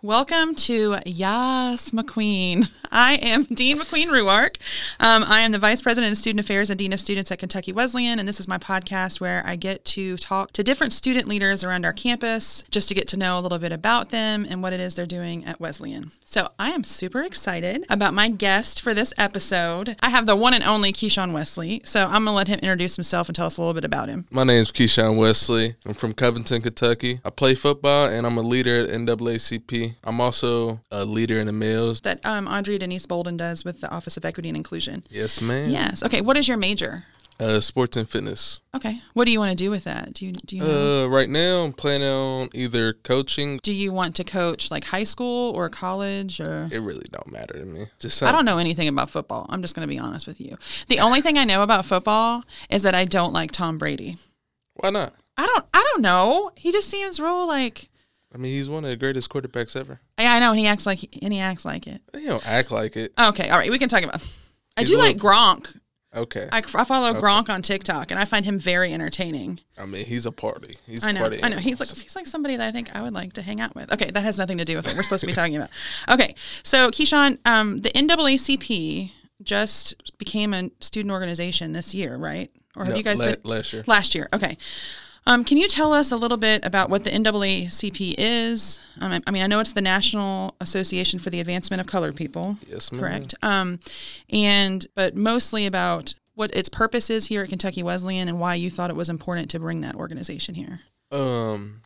Welcome to Yasss McQueen. I am Dean McQueen Ruark. Um, I am the Vice President of Student Affairs and Dean of Students at Kentucky Wesleyan, and this is my podcast where I get to talk to different student leaders around our campus just to get to know a little bit about them and what it is they're doing at Wesleyan. So I am super excited about my guest for this episode. I have the one and only Keeshawn Westley, so I'm going to let him introduce himself and tell us a little bit about him. My name is Keeshawn Westley. I'm from Covington, Kentucky. I play football and I'm a leader at NAACP. I'm also a leader in the males. That um, Andrea Denise Bolden does with the Office of Equity and Inclusion. Yes, ma'am. Yes. Okay. What is your major? Uh, sports and fitness. Okay. What do you want to do with that? Do you do you know? Uh, right now I'm planning on either coaching. do you want to coach like high school or college or? It really don't matter to me. Just I don't know anything about football. I'm just going to be honest with you. The only thing I know about football is that I don't like Tom Brady. Why not? I don't. I don't know. He just seems real like. I mean, he's one of the greatest quarterbacks ever. Yeah, I know, and he acts like and he acts like it. He don't act like it. Okay, all right, we can talk about. I He's do like little- Gronk. Okay. I, I follow Gronk on TikTok, and I find him very entertaining. I mean, he's a party. He's I know, party. I know. He's like animals. he's like somebody that I think I would like to hang out with. Okay, that has nothing to do with what we're supposed to be talking about. Okay, so Keeshawn, um, the NAACP just became a student organization this year, right? Or have No, you guys la- been last year. last year? Okay. Um, can you tell us a little bit about what the NAACP is? Um, I- I mean, I know it's the National Association for the Advancement of Colored People. Yes, ma'am. Correct. Um, and but mostly about what its purpose is here at Kentucky Wesleyan and why you thought it was important to bring that organization here. Um,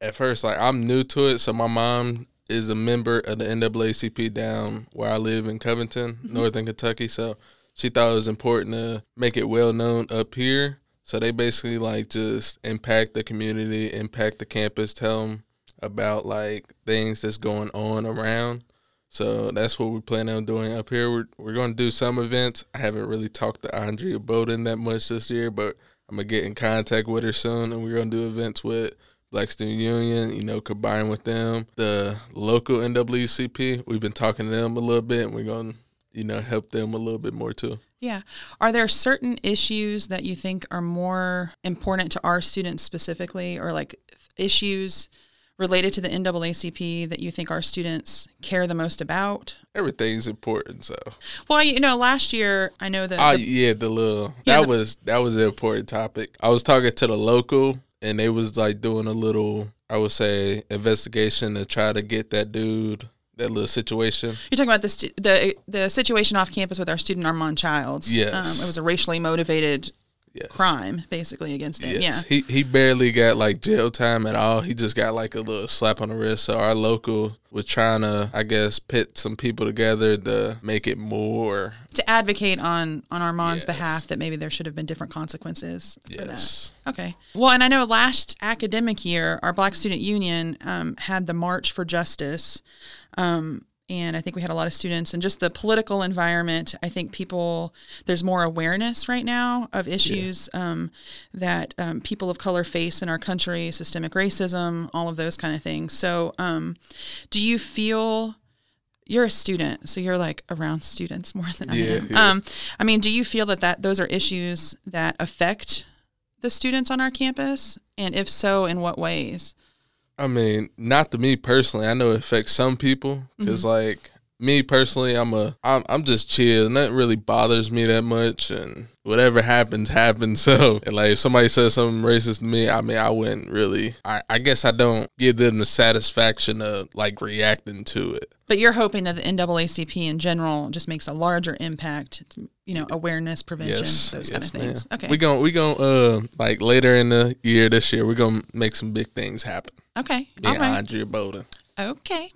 at first, like I'm new to it, so my mom is a member of the NAACP down where I live in Covington, Northern Kentucky. So she thought it was important to make it well known up here. So they basically like just impact the community, impact the campus, tell them about like things that's going on around. So that's what we plan on doing up here. We're we're going to do some events. I haven't really talked to Andrea Bowden that much this year, but I'm gonna get in contact with her soon, and we're gonna do events with Black Student Union. You know, combine with them, the local NAACP, We've been talking to them a little bit, and we're gonna you know help them a little bit more too. Yeah. Are there certain issues that you think are more important to our students specifically, or like issues related to the NAACP that you think our students care the most about? Everything's important, so. Well, you know, last year I know that Oh the- yeah, the little Yeah, that the- was that was an important topic. I was talking to the local, and they was like doing a little, I would say, investigation to try to get that dude that little situation. you're talking about the stu- the the situation off campus with our student Armand Childs. Yes. Um, it was a racially motivated Yes. crime, basically against him. Yes. Yeah. He he barely got like jail time at all. He just got like a little slap on the wrist. So our local was trying to, I guess, pit some people together to make it more. To advocate on on Armand's Yes. behalf that maybe there should have been different consequences for that. Yes. Okay. Well, and I know last academic year, our Black Student Union um, had the March for Justice. Um, and I think we had a lot of students, and just the political environment. I think people, there's more awareness right now of issues um, that um, people of color face in our country, systemic racism, all of those kind of things. So, um, do you feel you're a student, so you're like around students more than I Yeah, am? yeah. Um, I mean, do you feel that, that those are issues that affect the students on our campus? And if so, in what ways? I mean, not to me personally. I know it affects some people because, like me personally, I'm a I'm I'm just chill. Nothing really bothers me that much, and whatever happens, happens. So, and like if somebody says something racist to me, I mean, I wouldn't really. I I guess I don't give them the satisfaction of like reacting to it. But you're hoping that the NAACP in general just makes a larger impact, you know, awareness, prevention, Yes, those yes, kind of things. ma'am. Okay. We gon' we gon' uh like later in the year this year, we're gonna make some big things happen. Okay. Me All right. Andrea Bowden. Okay.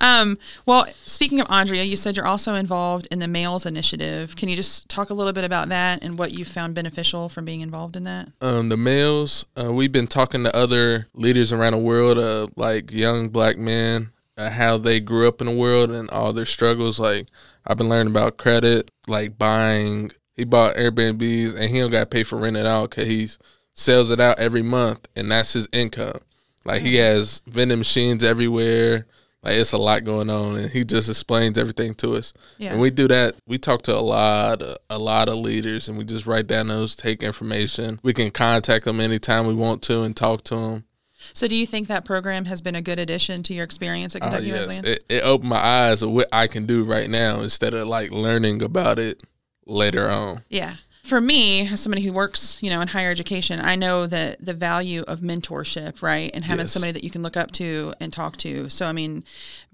Um, well, speaking of Andrea, you said you're also involved in the Males Initiative. Can you just talk a little bit about that and what you found beneficial from being involved in that? um, the males, uh, we've been talking to other leaders around the world, uh, like young black men, uh, how they grew up in the world and all their struggles. Like I've been learning about credit, like buying. He bought Airbnbs and he don't got to pay for rent at all because he sells it out every month and that's his income. Like he has vending machines everywhere. Like it's a lot going on, and he just explains everything to us. Yeah. And we do that. We talk to a lot, a lot of leaders, and we just write down those, take information. We can contact them anytime we want to and talk to them. So, do you think that program has been a good addition to your experience at Oh Kentucky yes, Wesleyan? it, it opened my eyes of what I can do right now instead of like learning about it later on. Yeah. For me, as somebody who works, you know, in higher education, I know that the value of mentorship, right? And having Yes. somebody that you can look up to and talk to. So, I mean,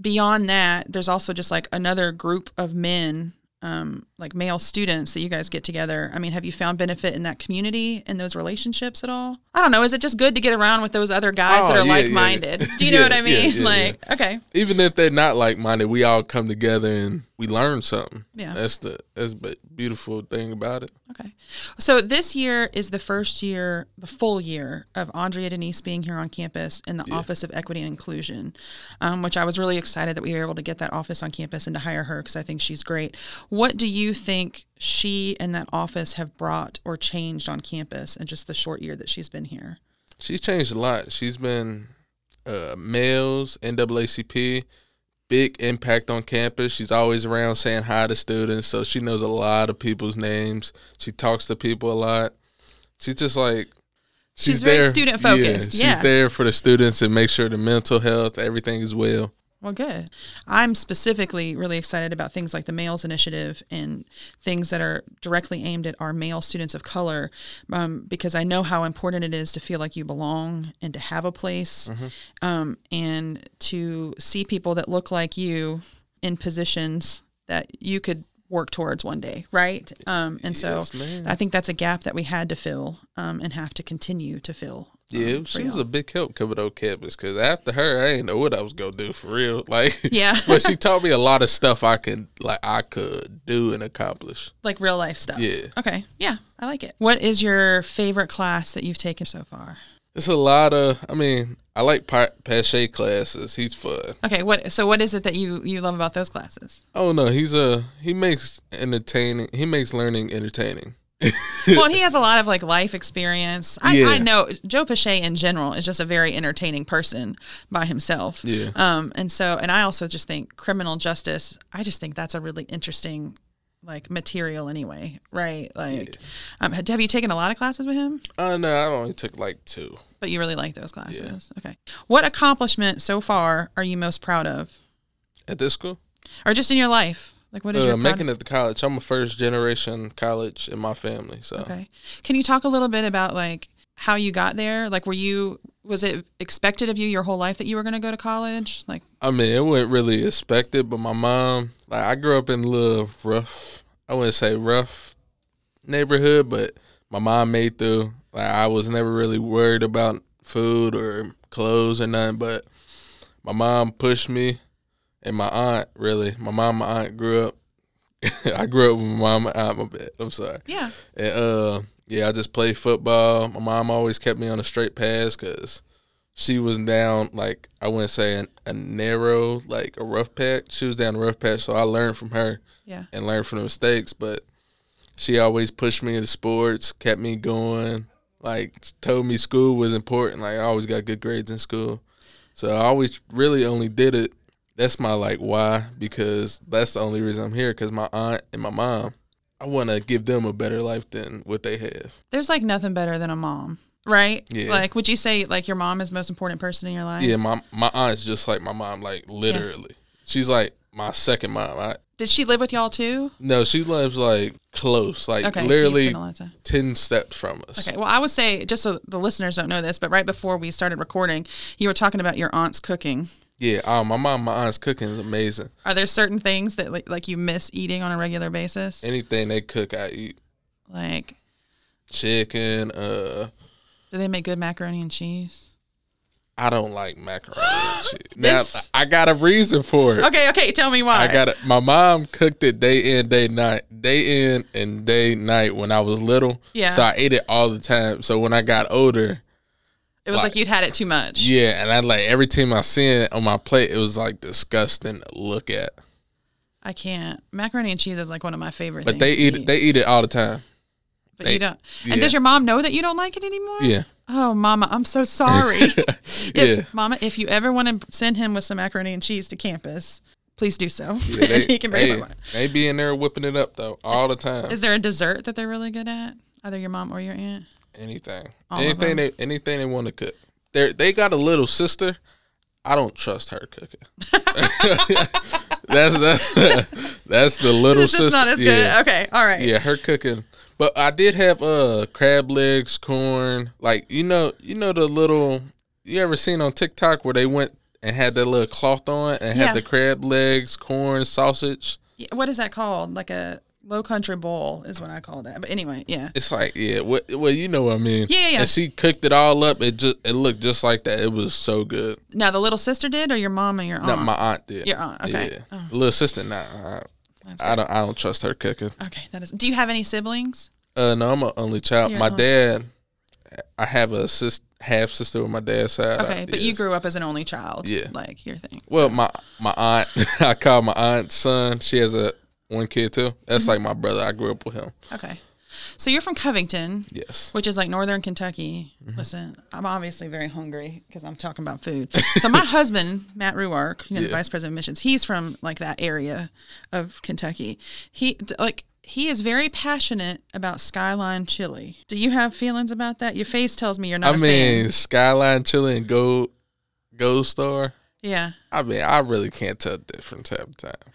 beyond that, there's also just like another group of men, um, like male students that you guys get together. I mean, have you found benefit in that community and those relationships at all? I don't know. Is it just good to get around with those other guys Oh, that are yeah, yeah, like minded? yeah. Do you know Yeah, what I mean? yeah, like, okay. Even if they're not like minded, we all come together and we learn something. Yeah. that's the that's the beautiful thing about it. Okay. So this year is the first year, the full year of Andrea Denise being here on campus in the Office of Equity and Inclusion, um, which I was really excited that we were able to get that office on campus and to hire her because I think she's great. What do you think she and that office have brought or changed on campus in just the short year that she's been here? She's changed a lot. She's been uh, males, NAACP, big impact on campus. She's always around saying hi to students, so she knows a lot of people's names. She talks to people a lot. She's just like She's very student focused, she's yeah. there for the students and make sure the mental health, everything is well. Well, good. I'm specifically really excited about things like the Males Initiative and things that are directly aimed at our male students of color um, because I know how important it is to feel like you belong and to have a place um, and to see people that look like you in positions that you could work towards one day, right? Um, and so Yes, ma'am. I think that's a gap that we had to fill um, and have to continue to fill. Um, Yeah, for she was a big help coming on campus because after her, I didn't know what I was gonna do for real. Like, Yeah. but she taught me a lot of stuff I can like I could do and accomplish. like real life stuff. Yeah. Okay. Yeah, I like it. What is your favorite class that you've taken so far? It's a lot of. I mean, I like pa- Pache classes. He's fun. Okay. What? So what is it that you you love about those classes? Oh no, he's a he makes entertaining. He makes learning entertaining. well, and he has a lot of like life experience. I, Yeah. I know Joe Pache in general is just a very entertaining person by himself. Yeah. Um. And so, and I also just think criminal justice. I just think that's a really interesting like material anyway, right? Like, um, have have you taken a lot of classes with him? Uh no, I only took like two. But you really like those classes. Okay. What accomplishment so far are you most proud of? At this school, Or just in your life? Like what is uh, your making it to college. I'm a first generation college in my family, so Okay. Can you talk a little bit about like how you got there? Like were you was it expected of you your whole life that you were going to go to college? Like I mean, it wasn't really expected, but my mom, like, I grew up in a little rough, I wouldn't say rough neighborhood, but my mom made through. Like, I was never really worried about food or clothes or nothing, but my mom pushed me, and my aunt, really, my mom, my aunt grew up. I grew up with my mom and aunt, my bad. I'm sorry. yeah. And uh, yeah, I just played football. My mom always kept me on a straight path because she was down like I wouldn't say an, a narrow like a rough patch. She was down a rough patch, so I learned from her Yeah. and learned from the mistakes. But she always pushed me into sports, kept me going. Like told me school was important. Like I always got good grades in school, so I always really only did it. That's my like why because that's the only reason I'm here. Because my aunt and my mom, I want to give them a better life than what they have. There's like nothing better than a mom, right? Yeah. Like would you say like your mom is the most important person in your life? Yeah, my my aunt's just like my mom, like literally. Yeah. She's like my second mom. I, Did she live with y'all too? no, she lives like close, like Okay. literally spent a lot of time. ten steps from us. Okay. Well, I would say just so the listeners don't know this, but right before we started recording, you were talking about your aunt's cooking. Yeah, um, my mom, my aunt's cooking is amazing. Are there certain things that like, like you miss eating on a regular basis? Anything they cook, I eat. Like, Chicken. Uh, do they make good macaroni and cheese? I don't like macaroni and cheese. Now I got a reason for it. Okay, okay. Tell me why. I got it. My mom cooked it day in, day night, day in and day night when I was little. Yeah. So I ate it all the time. So when I got older, It was like, like- you'd had it too much. Yeah, and I like every time I seen it on my plate, it was like disgusting to look at. I can't. Macaroni and cheese is like one of my favorite But things. they eat it. They eat it all the time. but they- you don't. yeah. And does your mom know that you don't like it anymore? Yeah, Oh, Mama, I'm so sorry. if, yeah. Mama, if you ever want to send him with some macaroni and cheese to campus, please do so. yeah they, he can bring they, they be in there whipping it up though all the time. Is there a dessert that they're really good at? Either your mom or your aunt? Anything, All anything they anything they want to cook. they they got a little sister. I don't trust her cooking. that's that's that's the little It's just sister. not as good. Okay, all right. Yeah, her cooking. But I did have uh crab legs, corn. Like you know, you know the little. You ever seen on TikTok where they went and had that little cloth on and Yeah. had the crab legs, corn, sausage? Yeah, What is that called? Like a low country bowl is what I call that. But anyway, yeah. It's like yeah, what well you know what I mean. Yeah, yeah, yeah. And she cooked it all up. It just it looked just like that. It was so good. Now the little sister did, or your mom and your aunt? No, my aunt did. Your aunt, okay. Yeah, Oh. little sister. Nah, I, I don't. I don't trust her cooking. Okay, that is. Do you have any siblings? Uh, no, I'm an only child. You're my only- dad, I have a sis, half sister on my dad's side. Okay, but you grew up as an only child. Yeah. like your thing. Well, my my aunt, I call my aunt's son. She has a one kid too. That's Mm-hmm. like my brother. I grew up with him. Okay, so you're from Covington, Yes. which is like northern Kentucky. Mm-hmm. Listen, I'm obviously very hungry because I'm talking about food. So my husband, Matt Ruark, you know, the vice president of missions, he's from like that area of Kentucky. He like he is very passionate about Skyline chili. Do you have feelings about that? Your face tells me you're not I mean, fan. Skyline Chili and Gold Gold Star. Yeah. I mean, I really can't tell the difference half the time.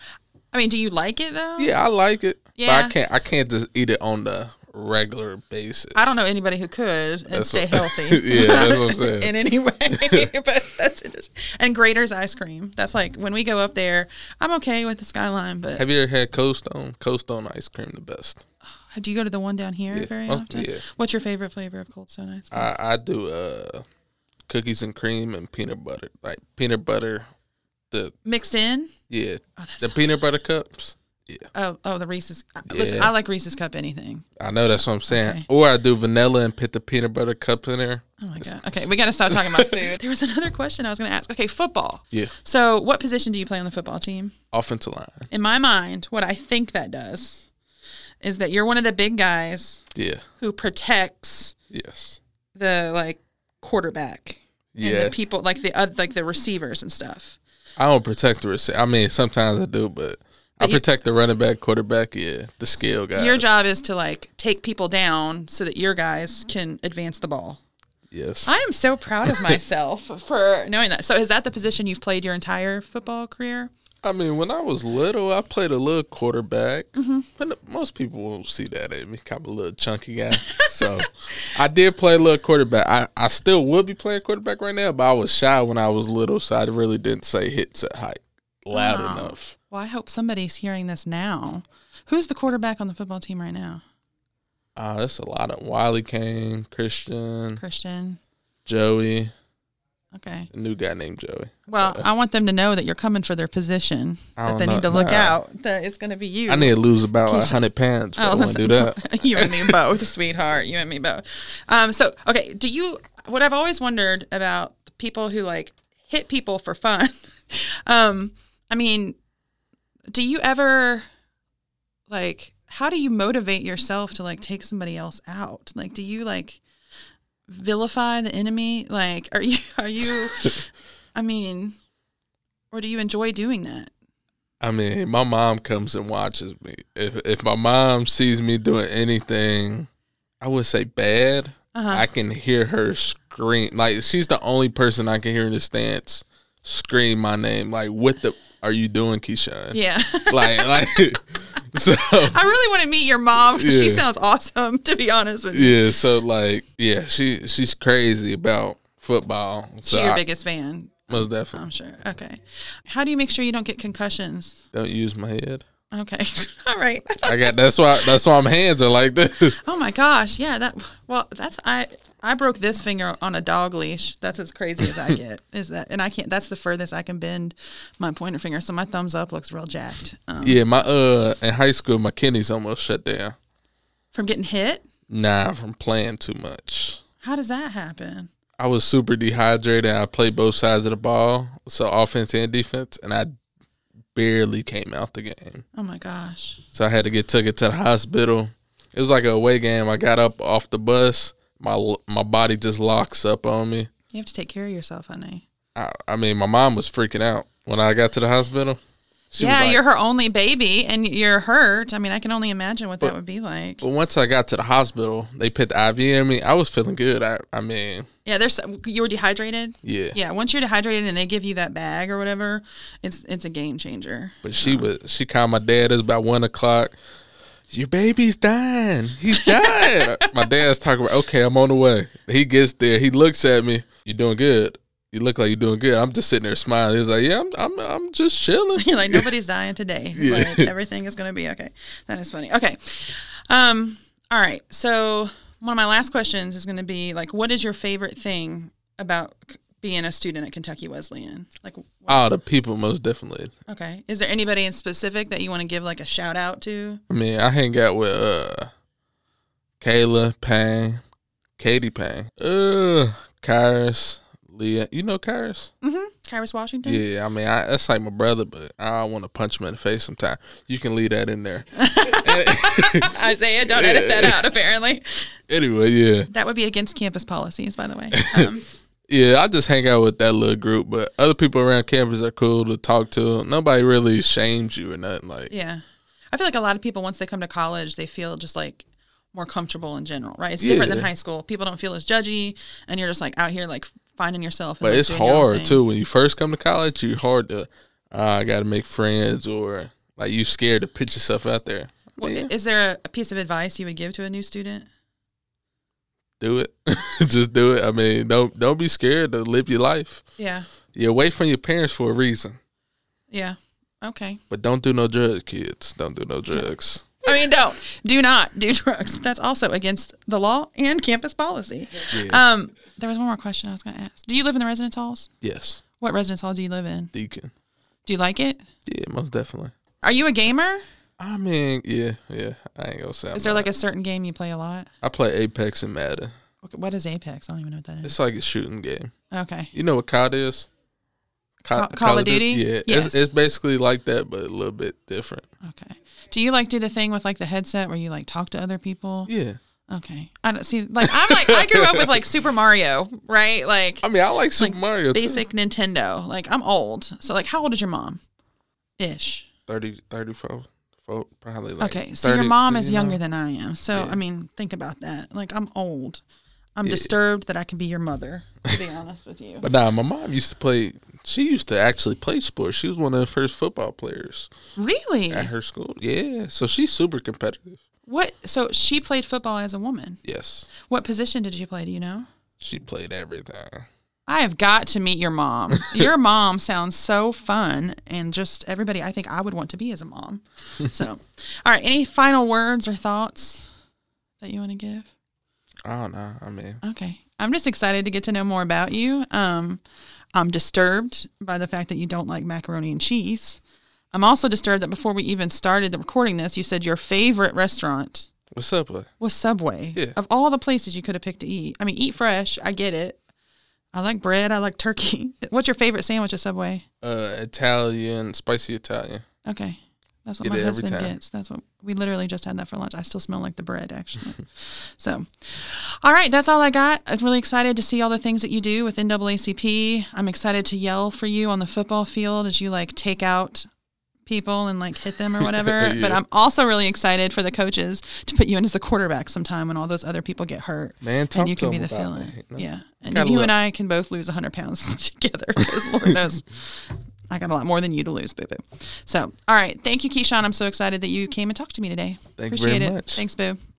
I mean, do you like it though? Yeah, I like it. But Yeah. I can't. I can't just eat it on the regular basis. I don't know anybody who could and That's stay what- healthy. Yeah, that's what I'm saying. in any way, but that's interesting. And Graeter's ice cream. That's like when we go up there. I'm okay with the Skyline, but Have you ever had Cold Stone? Cold Stone ice cream, the best. do you go to the one down here Yeah. very Oh, often? yeah. What's your favorite flavor of Cold Stone ice cream? I I do uh cookies and cream and peanut butter, like peanut butter. The Mixed in? yeah, Oh, the peanut butter cups. Yeah, oh oh the Reese's. Listen, I like Reese's cup anything. I know that's what I'm saying. Okay. Or I do vanilla and put the peanut butter cups in there. Oh my god. Okay, we got to stop talking about food. There was another question I was going to ask. Okay, football. Yeah, So, what position do you play on the football team? offensive line. In my mind, what I think that does is that you're one of the big guys Yeah, who protects yes, the like quarterback and yeah. the people like the uh, like the receivers and stuff. I don't protect the receiver. I mean, sometimes I do, but. I you- protect the running back, quarterback, yeah, the skill guys. Your job is to like take people down so that your guys can advance the ball. yes. I am so proud of myself for knowing that. So is that the position you've played your entire football career? I mean, when I was little, I played a little quarterback, Mm-hmm. but most people won't see that in me. I'm a little chunky guy, so I did play a little quarterback. I, I still would be playing quarterback right now, but I was shy when I was little, so I really didn't say hits at height loud Wow. enough. Well, I hope somebody's hearing this now. Who's the quarterback on the football team right now? Uh, that's a lot of Wiley Kane, Christian, Christian. Joey, Okay. a new guy named Joey. Well, I want them to know that you're coming for their position. That they know. need to look Nah. out. That it's going to be you. I need to lose about a hundred pounds. If I want to do that. you and me both, sweetheart. You and me both. Um, so, okay, do you? What I've always wondered about people who like hit people for fun. um, I mean, do you ever like? How do you motivate yourself to like take somebody else out? Like, do you like vilify the enemy? Like, are you? Are you? I mean, or do you enjoy doing that? I mean, my mom comes and watches me. If if my mom sees me doing anything, I would say bad, Uh-huh. I can hear her scream. Like she's the only person I can hear in the stance scream my name. Like, what the are you doing, Keeshawn? Yeah. Like, like. so I really want to meet your mom. 'cause She sounds awesome, to be honest with you. yeah, so like, yeah, she she's crazy about football. So She's your I- biggest fan, most definitely I'm sure. Okay. How do you make sure you don't get concussions? don't use my head. Okay. All right. I got that's why that's why my hands are like this. Oh my gosh. Yeah, that well, that's I I broke this finger on a dog leash. That's as crazy as I get. Is that and I can't that's the furthest I can bend my pointer finger. So my thumbs up looks real jacked. Um, Yeah, my uh in high school my kidneys almost shut down. from getting hit? Nah, from playing too much. How does that happen? I was super dehydrated. I played both sides of the ball, so offense and defense, and I barely came out the game. Oh my gosh. So I had to get took it to the hospital. It was like a away game. I got up off the bus. My my body just locks up on me. You have to take care of yourself, honey. I, I mean, my mom was freaking out when I got to the hospital. She was yeah, like- you're her only baby and you're hurt. I mean, I can only imagine what that would be like. But once I got to the hospital, they put the IV in me. I was feeling good. I I mean, Yeah, there's you were dehydrated. Yeah. Yeah, once you're dehydrated and they give you that bag or whatever, it's it's a game changer. But she was she called my dad. It was about one o'clock. Your baby's dying. He's dying. my dad's talking about. Okay, I'm on the way. He gets there. He looks at me. You're doing good? You look like you're doing good. I'm just sitting there smiling. He's like, Yeah, I'm. I'm. I'm just chilling. You're like nobody's dying today. Yeah. Like, everything is gonna be okay. That is funny. Okay. Um. All right. So one of my last questions is gonna be like, what is your favorite thing about being a student at Kentucky Wesleyan? Like, what- Oh, the people most definitely. okay. Is there anybody in specific that you want to give like a shout out to? I mean, I hang out with uh Kayla Payne, Katie Payne, uh, Kyrus, Leah. You know Kyrus? Mm-hmm. Kyrus Washington. Yeah, I mean, I, that's like my brother, but I want to punch him in the face sometime. You can leave that in there. Isaiah, don't edit that out. Apparently, anyway, yeah, that would be against campus policies, by the way. Um, yeah. I just hang out with that little group, but other people around campus are cool to talk to. Nobody really shames you or nothing. Like, yeah, I feel like a lot of people once they come to college, they feel just like more comfortable in general, right? It's different than high school. People don't feel as judgy, and you're just like out here like finding yourself. But like, it's doing your own hard too when you first come to college. You're hard to. Uh, I got to make friends, or like you scared to put yourself out there. Well, mean, Is there a, a piece of advice you would give to a new student? do it. Just do it. I mean, don't don't be scared to live your life. Yeah, You're away from your parents for a reason. yeah, okay. But don't do no drugs, kids. Don't do no drugs. I mean, don't do not do drugs. That's also against the law and campus policy. Yeah. Um, there was one more question I was going to ask. Do you live in the residence halls? yes. What residence hall do you live in? Deacon. Do you like it? Yeah, most definitely. Are you a gamer? I mean, yeah, yeah. I ain't gonna say. I'm Is there like a certain game you play a lot? I play Apex and Madden. Okay, What is Apex? I don't even know what that is. It's like a shooting game. Okay. You know what COD is? Ca- Call of Duty? Yeah, Yes. it's, it's basically like that, but a little bit different. Okay. Do you like do the thing with like the headset where you like talk to other people? Yeah. Okay. I don't see like I'm like I grew up with like Super Mario, right? Like I mean, I like Super Like, Mario too. basic Nintendo. Like I'm old. So like how old is your mom? Ish. 30, 34, four, probably like. Okay. So your mom is you know? younger than I am. So Yeah. I mean, think about that. Like I'm old. I'm Yeah. disturbed that I can be your mother, to be honest with you. But nah, my mom used to play. She used to actually play sports. She was one of the first football players Really? at her school. Yeah, so she's super competitive. What so she played football as a woman. Yes, What position did she play, do you know? she played everything. I have got to meet your mom. Your mom sounds so fun and just everybody I think I would want to be as a mom. So, all right, any final words or thoughts that you want to give? I don't know. I mean, Okay. I'm just excited to get to know more about you. Um, I'm disturbed by the fact that you don't like macaroni and cheese. I'm also disturbed that before we even started the recording this, you said your favorite restaurant what's up? Like, was Subway. Yeah. Of all the places you could have picked to eat. I mean, eat fresh. I get it. I like bread. I like turkey. What's your favorite sandwich at Subway? uh, Italian, spicy Italian. Okay. That's what Get my husband gets. That's what we literally just had that for lunch. I still smell like the bread, actually. so, all right, that's all I got. I'm really excited to see all the things that you do with NAACP. I'm excited to yell for you on the football field as you like take out people and like hit them or whatever. But I'm also really excited for the coaches to put you in as the quarterback sometime when all those other people get hurt. Man, and you can be the fill-in. that. Yeah, and you look. and I can both lose 100 pounds together because Lord knows I got a lot more than you to lose, boo boo. So, all right, thank you, Keeshawn. I'm so excited that you came and talked to me today. Thank you Appreciate very it. much. Thanks, boo.